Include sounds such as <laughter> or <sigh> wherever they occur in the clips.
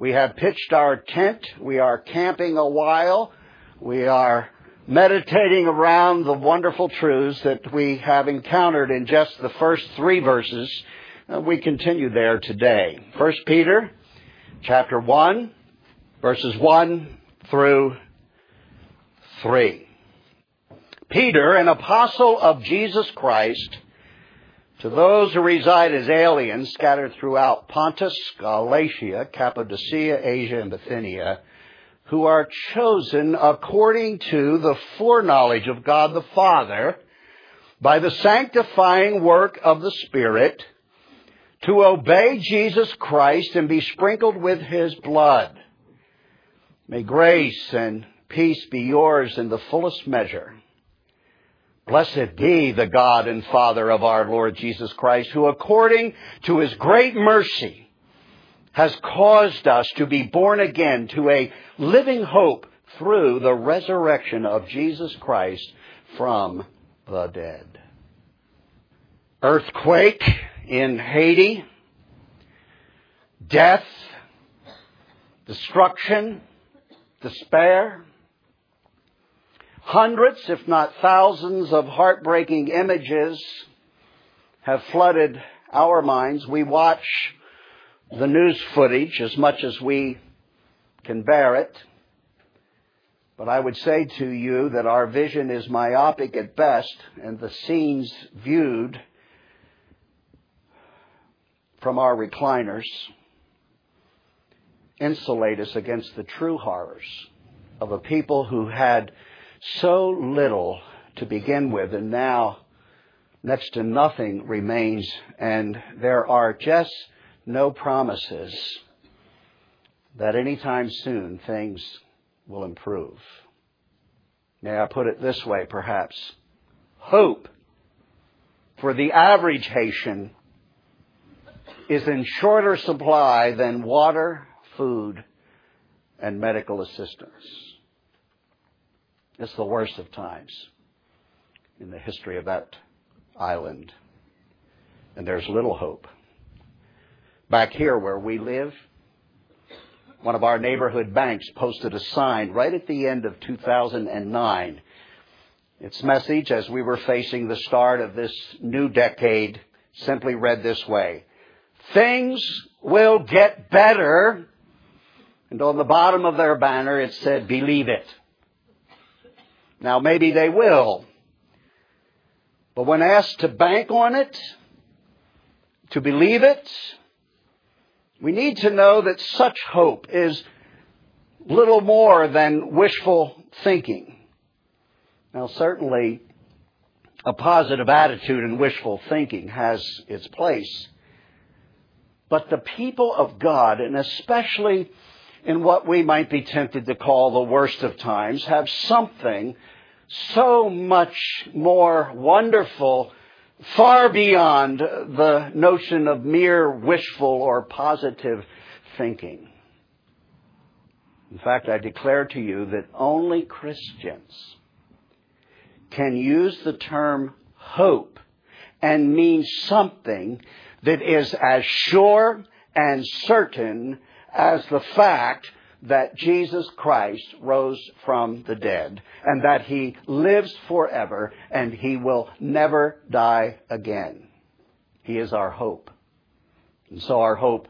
We have pitched our tent. We are camping a while. We are meditating around the wonderful truths that we have encountered in just the first three verses. We continue there today. First Peter chapter 1 verses 1 through 3. Peter, an apostle of Jesus Christ, to those who reside as aliens scattered throughout Pontus, Galatia, Cappadocia, Asia, and Bithynia, who are chosen according to the foreknowledge of God the Father by the sanctifying work of the Spirit to obey Jesus Christ and be sprinkled with His blood. May grace and peace be yours in the fullest measure. Blessed be the God and Father of our Lord Jesus Christ, who according to his great mercy has caused us to be born again to a living hope through the resurrection of Jesus Christ from the dead. Earthquake in Haiti, death, destruction, despair, Hundreds, if not thousands, of heartbreaking images have flooded our minds. We watch the news footage as much as we can bear it. But I would say to you that our vision is myopic at best, and the scenes viewed from our recliners insulate us against the true horrors of a people who had so little to begin with, and now next to nothing remains, and there are just no promises that anytime soon things will improve. May I put it this way, perhaps? Hope for the average Haitian is in shorter supply than water, food, and medical assistance. It's the worst of times in the history of that island. And there's little hope. Back here where we live, one of our neighborhood banks posted a sign right at the end of 2009. Its message, as we were facing the start of this new decade, simply read this way Things will get better. And on the bottom of their banner it said, Believe it. Now, maybe they will. But when asked to bank on it, to believe it, we need to know that such hope is little more than wishful thinking. Now, certainly, a positive attitude and wishful thinking has its place. But the people of God, and especially in what we might be tempted to call the worst of times, have something so much more wonderful, far beyond the notion of mere wishful or positive thinking. In fact, I declare to you that only Christians can use the term hope and mean something that is as sure and certain as the fact that Jesus Christ rose from the dead and that he lives forever and he will never die again. He is our hope. And so our hope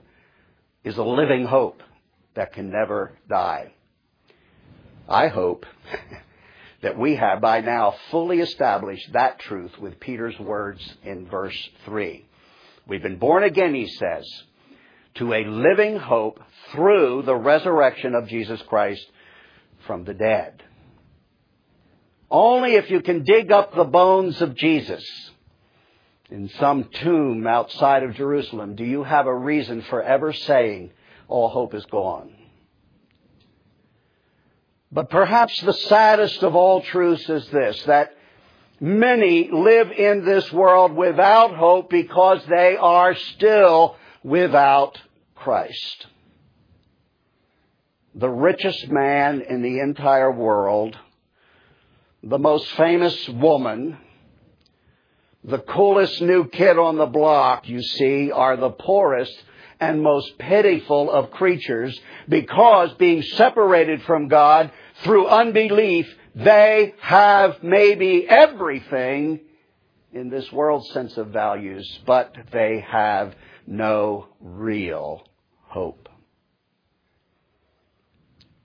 is a living hope that can never die. I hope <laughs> that we have by now fully established that truth with Peter's words in verse 3. We've been born again, he says, to a living hope through the resurrection of Jesus Christ from the dead. Only if you can dig up the bones of Jesus in some tomb outside of Jerusalem do you have a reason for ever saying all hope is gone. But perhaps the saddest of all truths is this, that many live in this world without hope because they are still without Christ. The richest man in the entire world, the most famous woman, the coolest new kid on the block, you see, are the poorest and most pitiful of creatures because being separated from God through unbelief, they have maybe everything in this world's sense of values, but they have no real hope.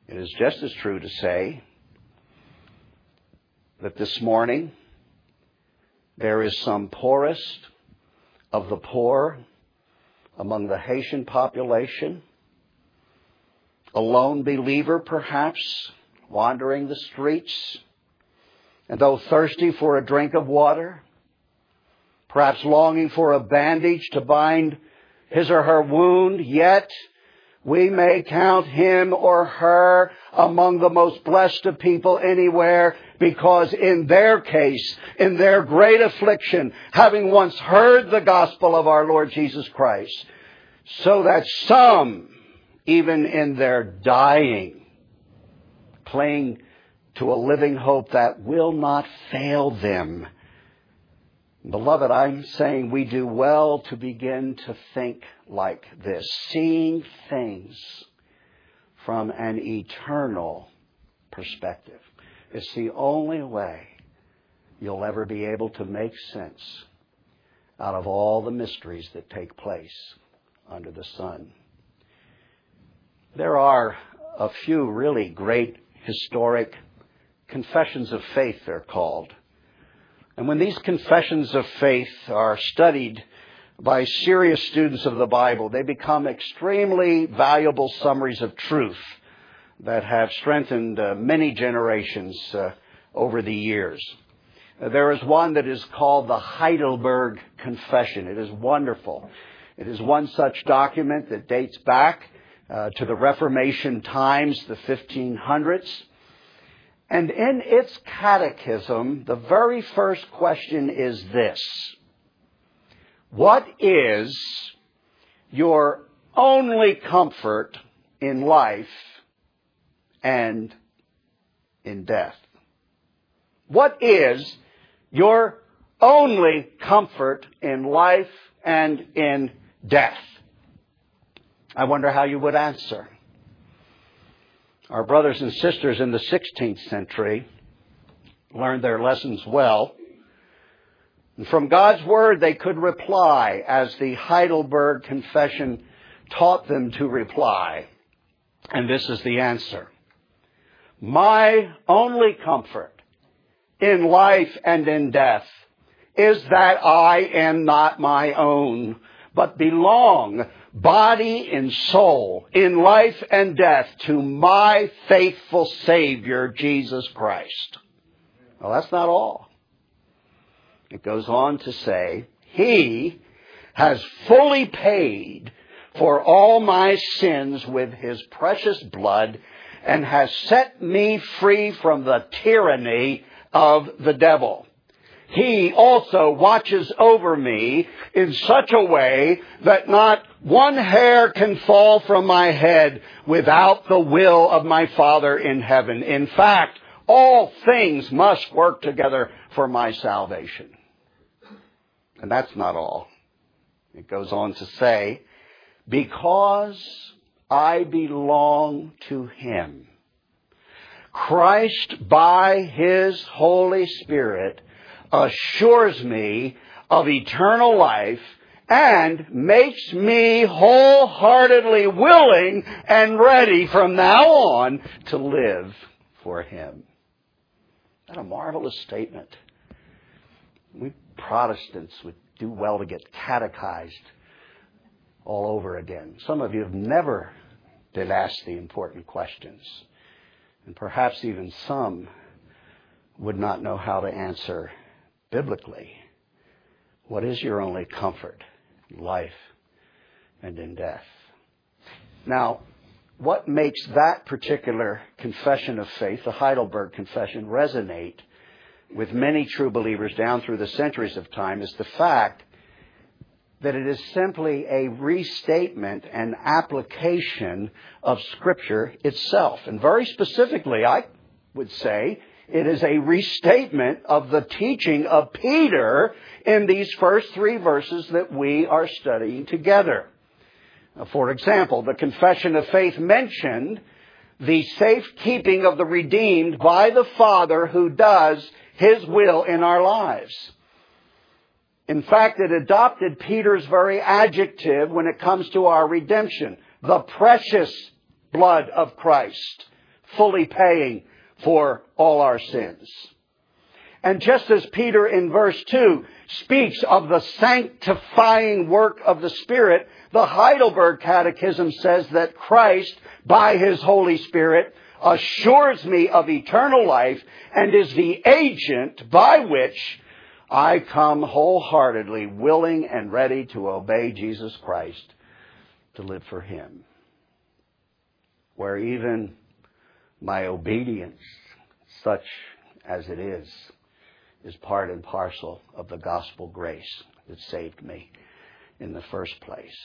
It is just as true to say that this morning there is some poorest of the poor among the Haitian population, a lone believer perhaps, wandering the streets, and though thirsty for a drink of water, perhaps longing for a bandage to bind his or her wound, yet we may count him or her among the most blessed of people anywhere because in their case, in their great affliction, having once heard the gospel of our Lord Jesus Christ, so that some, even in their dying, cling to a living hope that will not fail them. Beloved, I'm saying we do well to begin to think like this, seeing things from an eternal perspective. It's the only way you'll ever be able to make sense out of all the mysteries that take place under the sun. There are a few really great historic confessions of faith, they're called. And when these confessions of faith are studied by serious students of the Bible, they become extremely valuable summaries of truth that have strengthened uh, many generations uh, over the years. Uh, there is one that is called the Heidelberg Confession. It is wonderful. It is one such document that dates back uh, to the Reformation times, the 1500s. And in its catechism, the very first question is this What is your only comfort in life and in death. What is your only comfort in life and in death? I wonder how you would answer. Our brothers and sisters in the 16th century learned their lessons well. And from God's Word, they could reply as the Heidelberg Confession taught them to reply. And this is the answer. My only comfort in life and in death is that I am not my own, but belong body and soul in life and death to my faithful Savior, Jesus Christ. Well, that's not all. It goes on to say, He has fully paid for all my sins with His precious blood and has set me free from the tyranny of the devil. He also watches over me in such a way that not one hair can fall from my head without the will of my Father in heaven. In fact, all things must work together for my salvation. And that's not all. It goes on to say, because I belong to Him. Christ, by His Holy Spirit, assures me of eternal life and makes me wholeheartedly willing and ready from now on to live for Him. That a marvelous statement. We Protestants would do well to get catechized all over again. Some of you have never been asked the important questions. And perhaps even some would not know how to answer biblically. What is your only comfort life and in death? Now, what makes that particular confession of faith, the Heidelberg Confession, resonate with many true believers down through the centuries of time is the fact that it is simply a restatement and application of Scripture itself. And very specifically, I would say it is a restatement of the teaching of Peter in these first three verses that we are studying together. For example, the confession of faith mentioned the safekeeping of the redeemed by the Father who does His will in our lives. In fact, it adopted Peter's very adjective when it comes to our redemption. The precious blood of Christ, fully paying for all our sins. And just as Peter in verse 2 speaks of the sanctifying work of the Spirit, the Heidelberg Catechism says that Christ, by His Holy Spirit, assures me of eternal life and is the agent by which I come wholeheartedly willing and ready to obey Jesus Christ to live for Him. Where even my obedience, such as it is, is part and parcel of the gospel grace that saved me in the first place.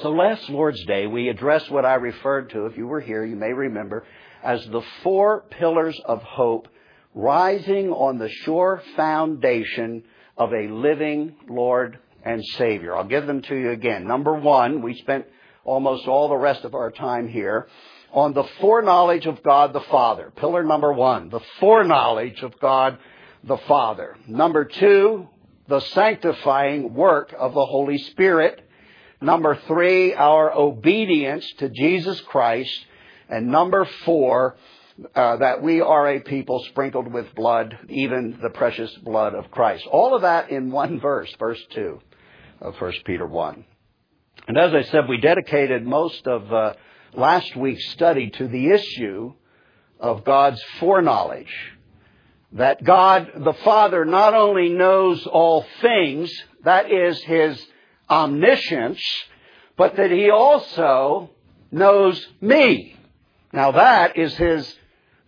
So last Lord's Day, we addressed what I referred to, if you were here, you may remember, as the four pillars of hope rising on the sure foundation of a living Lord and Savior. I'll give them to you again. Number one, we spent almost all the rest of our time here on the foreknowledge of God the Father. Pillar number one, the foreknowledge of God the Father. Number two, the sanctifying work of the Holy Spirit. Number three, our obedience to Jesus Christ. And number four, uh, that we are a people sprinkled with blood, even the precious blood of Christ. All of that in one verse, verse 2 of 1 Peter 1. And as I said, we dedicated most of uh, last week's study to the issue of God's foreknowledge that God the Father not only knows all things, that is His omniscience, but that He also knows me. Now that is His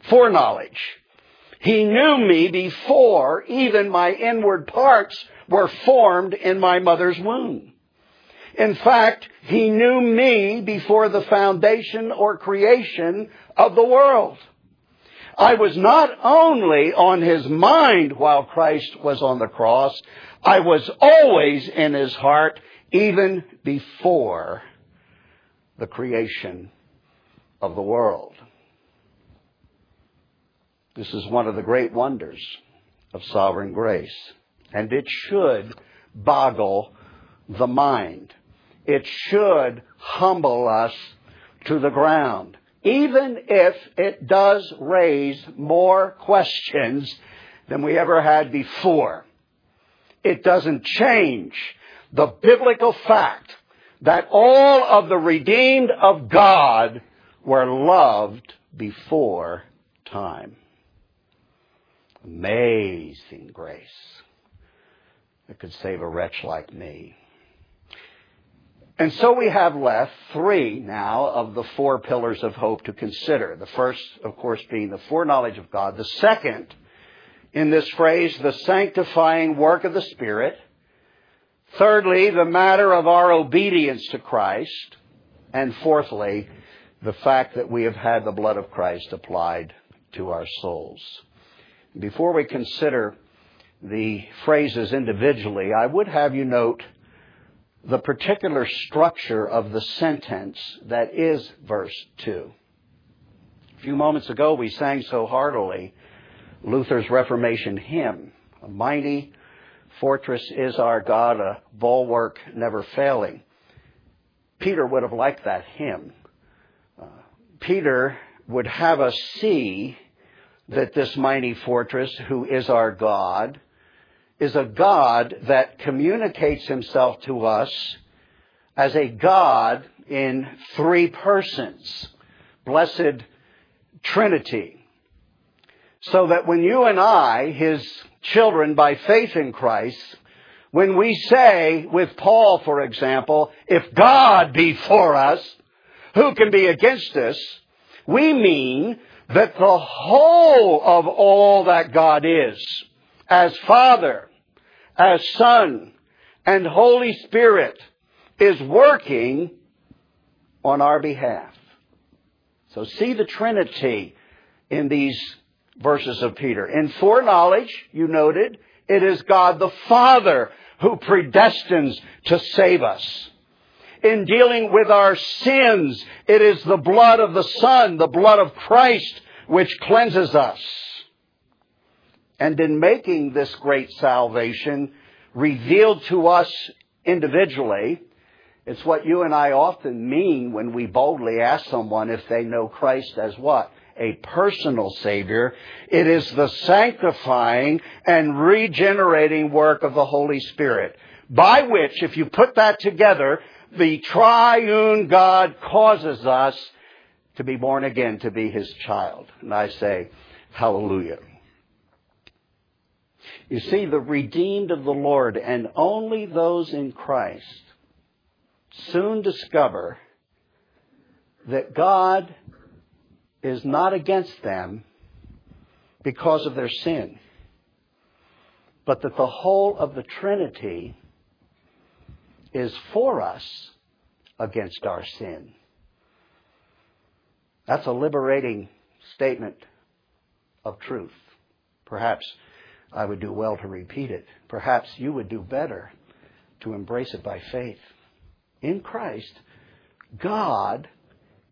foreknowledge. He knew me before even my inward parts were formed in my mother's womb. In fact, He knew me before the foundation or creation of the world. I was not only on his mind while Christ was on the cross, I was always in his heart even before the creation of the world. This is one of the great wonders of sovereign grace. And it should boggle the mind. It should humble us to the ground even if it does raise more questions than we ever had before. It doesn't change the biblical fact that all of the redeemed of God were loved before time. Amazing grace that could save a wretch like me. And so we have left three now of the four pillars of hope to consider. The first, of course, being the foreknowledge of God. The second, in this phrase, the sanctifying work of the Spirit. Thirdly, the matter of our obedience to Christ. And fourthly, the fact that we have had the blood of Christ applied to our souls. Before we consider the phrases individually, I would have you note the particular structure of the sentence that is verse 2. A few moments ago, we sang so heartily Luther's Reformation hymn, A mighty fortress is our God, a bulwark never failing. Peter would have liked that hymn. Uh, Peter would have us see that this mighty fortress, who is our God, is a God that communicates himself to us as a God in three persons. Blessed Trinity. So that when you and I, his children by faith in Christ, when we say with Paul, for example, if God be for us, who can be against us? We mean that the whole of all that God is, as Father, as Son and Holy Spirit is working on our behalf. So see the Trinity in these verses of Peter. In foreknowledge, you noted, it is God the Father who predestines to save us. in dealing with our sins. It is the blood of the Son, the blood of Christ, which cleanses us. And in making this great salvation revealed to us individually, it's what you and I often mean when we boldly ask someone if they know Christ as what? A personal Savior. It is the sanctifying and regenerating work of the Holy Spirit, by which, if you put that together, the triune God causes us to be born again, to be His child. And I say, hallelujah. You see, the redeemed of the Lord and only those in Christ soon discover that God is not against them because of their sin, but that the whole of the Trinity is for us against our sin. That's a liberating statement of truth. Perhaps I would do well to repeat it. Perhaps you would do better to embrace it by faith. In Christ, God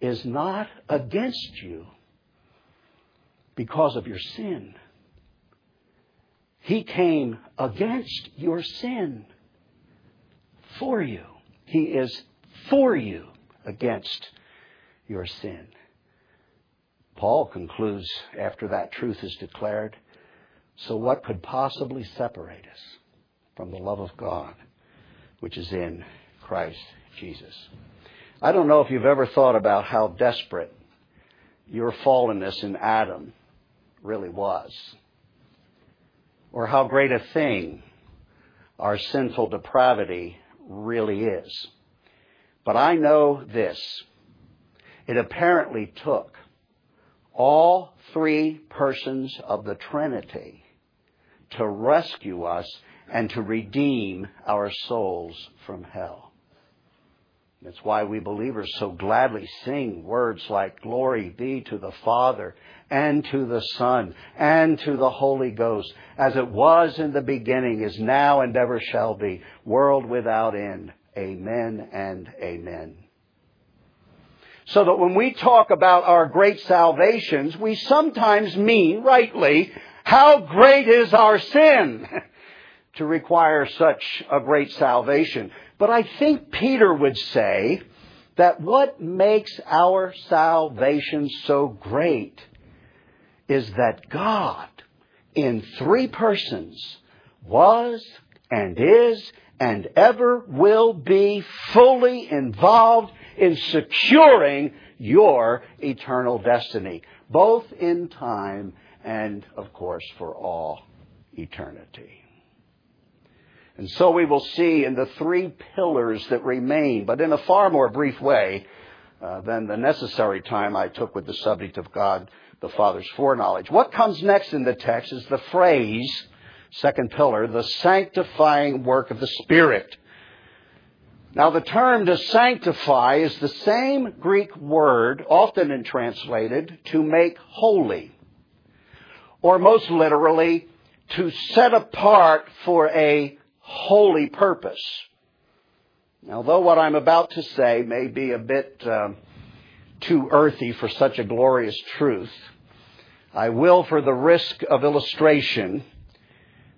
is not against you because of your sin. He came against your sin for you. He is for you against your sin. Paul concludes after that truth is declared so, what could possibly separate us from the love of God, which is in Christ Jesus? I don't know if you've ever thought about how desperate your fallenness in Adam really was, or how great a thing our sinful depravity really is. But I know this. It apparently took all three persons of the Trinity to rescue us and to redeem our souls from hell. That's why we believers so gladly sing words like, Glory be to the Father, and to the Son, and to the Holy Ghost, as it was in the beginning, is now, and ever shall be, world without end. Amen and amen. So that when we talk about our great salvations, we sometimes mean, rightly, how great is our sin <laughs> to require such a great salvation? But I think Peter would say that what makes our salvation so great is that God, in three persons, was and is and ever will be fully involved in securing your eternal destiny, both in time and, of course, for all eternity. And so we will see in the three pillars that remain, but in a far more brief way uh, than the necessary time I took with the subject of God the Father's foreknowledge. What comes next in the text is the phrase, second pillar, the sanctifying work of the Spirit. Now, the term to sanctify is the same Greek word, often translated to make holy or most literally, to set apart for a holy purpose. Now, though what I'm about to say may be a bit uh, too earthy for such a glorious truth, I will, for the risk of illustration,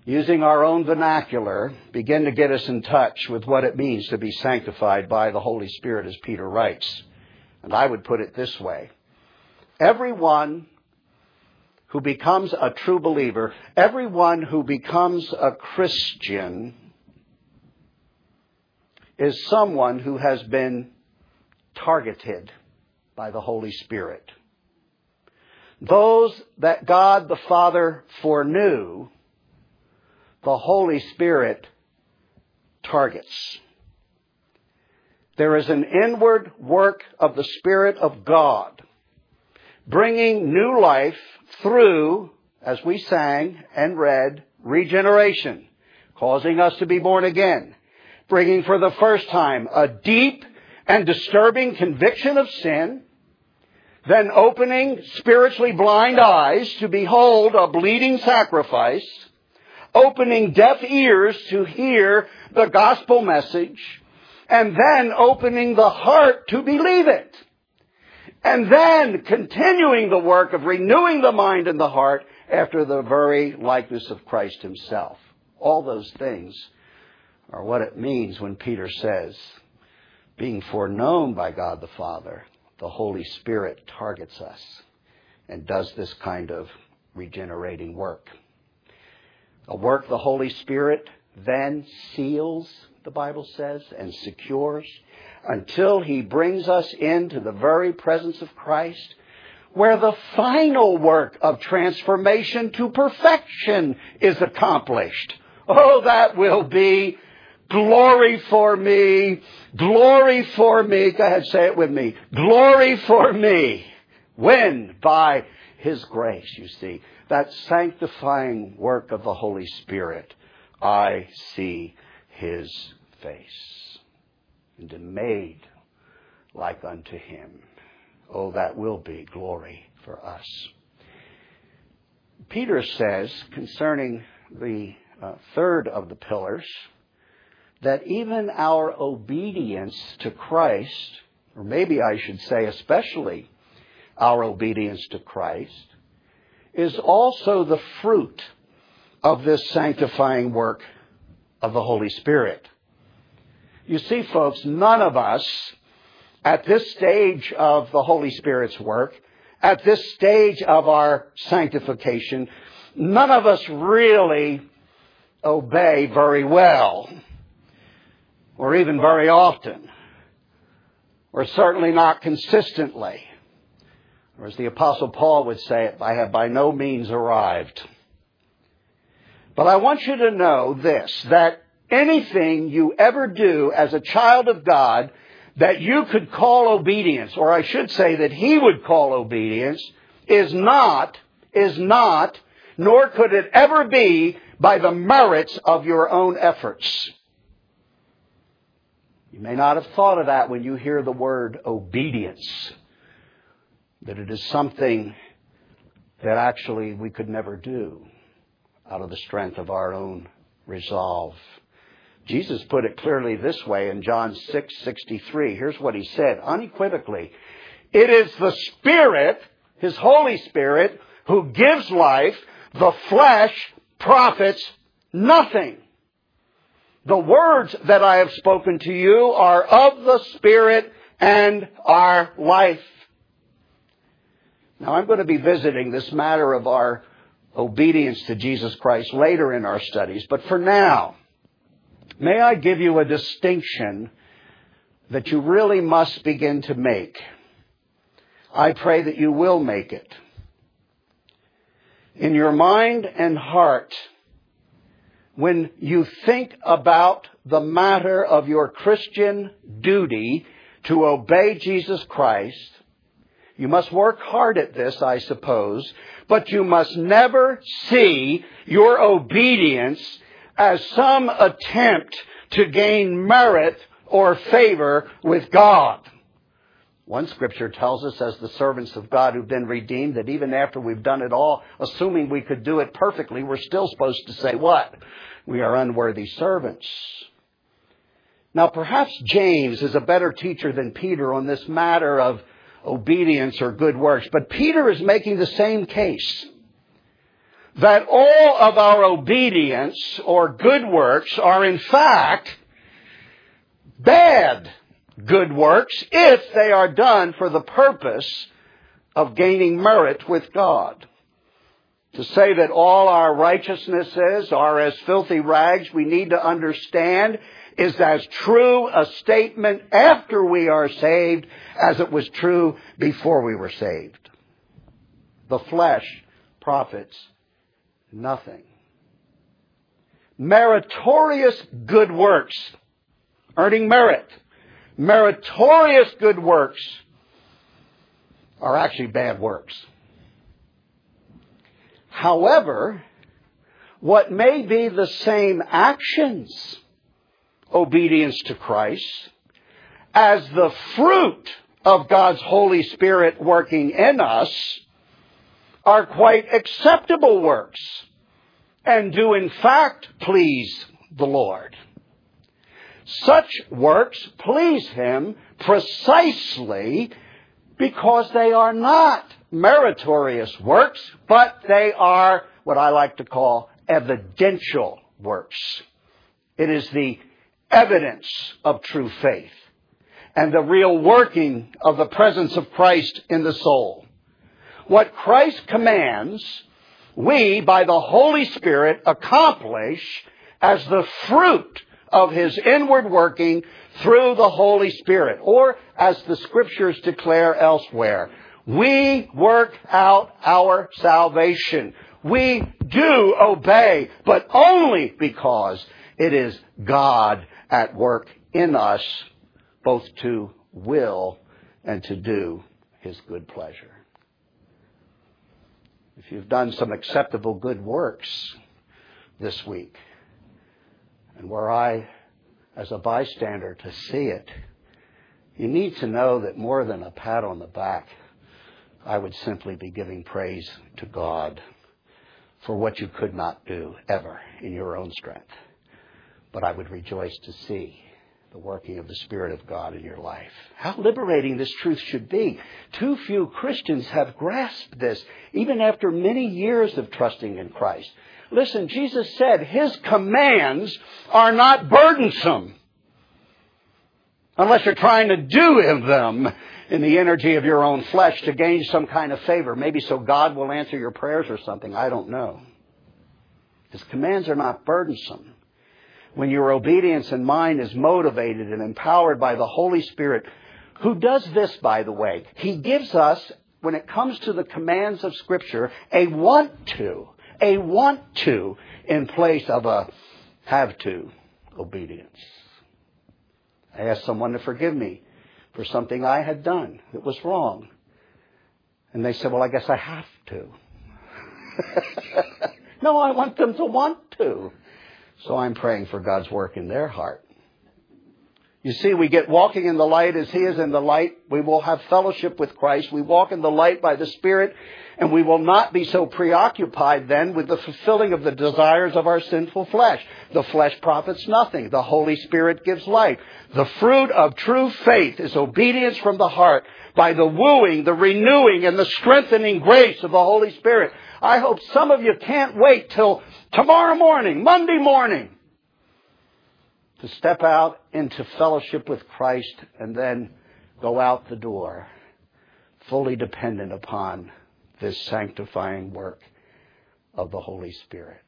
using our own vernacular, begin to get us in touch with what it means to be sanctified by the Holy Spirit, as Peter writes. And I would put it this way Everyone who becomes a true believer, everyone who becomes a Christian is someone who has been targeted by the Holy Spirit. Those that God the Father foreknew, the Holy Spirit targets. There is an inward work of the Spirit of God bringing new life through, as we sang and read, regeneration, causing us to be born again, bringing for the first time a deep and disturbing conviction of sin, then opening spiritually blind eyes to behold a bleeding sacrifice, opening deaf ears to hear the gospel message, and then opening the heart to believe it. And then continuing the work of renewing the mind and the heart after the very likeness of Christ himself. All those things are what it means when Peter says, being foreknown by God the Father, the Holy Spirit targets us and does this kind of regenerating work. A work the Holy Spirit then seals, the Bible says, and secures until he brings us into the very presence of Christ, where the final work of transformation to perfection is accomplished. Oh, that will be glory for me, glory for me. Go ahead, say it with me. Glory for me. When? By His grace, you see. That sanctifying work of the Holy Spirit. I see His face and made like unto Him. Oh, that will be glory for us. Peter says concerning the uh, third of the pillars that even our obedience to Christ, or maybe I should say especially our obedience to Christ, is also the fruit of this sanctifying work of the Holy Spirit. You see, folks, none of us at this stage of the Holy Spirit's work, at this stage of our sanctification, none of us really obey very well, or even very often, or certainly not consistently. Or as the Apostle Paul would say I have by no means arrived. But I want you to know this, that anything you ever do as a child of God that you could call obedience, or I should say that He would call obedience, is not, is not, nor could it ever be by the merits of your own efforts. You may not have thought of that when you hear the word obedience, that it is something that actually we could never do out of the strength of our own resolve. Jesus put it clearly this way in John 6:63. Here's what he said unequivocally. It is the Spirit, his Holy Spirit, who gives life. The flesh profits nothing. The words that I have spoken to you are of the Spirit and are life. Now I'm going to be visiting this matter of our obedience to Jesus Christ later in our studies, but for now, May I give you a distinction that you really must begin to make. I pray that you will make it. In your mind and heart, when you think about the matter of your Christian duty to obey Jesus Christ, you must work hard at this, I suppose, but you must never see your obedience as some attempt to gain merit or favor with God. One scripture tells us, as the servants of God who've been redeemed, that even after we've done it all, assuming we could do it perfectly, we're still supposed to say what? We are unworthy servants. Now, perhaps James is a better teacher than Peter on this matter of obedience or good works, but Peter is making the same case that all of our obedience or good works are in fact bad good works if they are done for the purpose of gaining merit with God. To say that all our righteousnesses are as filthy rags, we need to understand is as true a statement after we are saved as it was true before we were saved. The flesh profits nothing. Meritorious good works, earning merit, meritorious good works are actually bad works. However, what may be the same actions, obedience to Christ, as the fruit of God's Holy Spirit working in us, are quite acceptable works and do in fact please the Lord. Such works please Him precisely because they are not meritorious works, but they are what I like to call evidential works. It is the evidence of true faith and the real working of the presence of Christ in the soul. What Christ commands, we, by the Holy Spirit, accomplish as the fruit of His inward working through the Holy Spirit. Or, as the Scriptures declare elsewhere, we work out our salvation. We do obey, but only because it is God at work in us, both to will and to do His good pleasure. If you've done some acceptable good works this week, and were I, as a bystander, to see it, you need to know that more than a pat on the back, I would simply be giving praise to God for what you could not do ever in your own strength. But I would rejoice to see the working of the Spirit of God in your life. How liberating this truth should be. Too few Christians have grasped this, even after many years of trusting in Christ. Listen, Jesus said His commands are not burdensome. Unless you're trying to do them in the energy of your own flesh to gain some kind of favor. Maybe so God will answer your prayers or something. I don't know. His commands are not burdensome. When your obedience and mind is motivated and empowered by the Holy Spirit, who does this, by the way? He gives us, when it comes to the commands of Scripture, a want to, a want to in place of a have to obedience. I asked someone to forgive me for something I had done that was wrong. And they said, Well, I guess I have to. <laughs> no, I want them to want to. So I'm praying for God's work in their heart. You see, we get walking in the light as He is in the light. We will have fellowship with Christ. We walk in the light by the Spirit, and we will not be so preoccupied then with the fulfilling of the desires of our sinful flesh. The flesh profits nothing. The Holy Spirit gives life. The fruit of true faith is obedience from the heart by the wooing, the renewing, and the strengthening grace of the Holy Spirit. I hope some of you can't wait till tomorrow morning, Monday morning, to step out into fellowship with Christ and then go out the door fully dependent upon this sanctifying work of the Holy Spirit.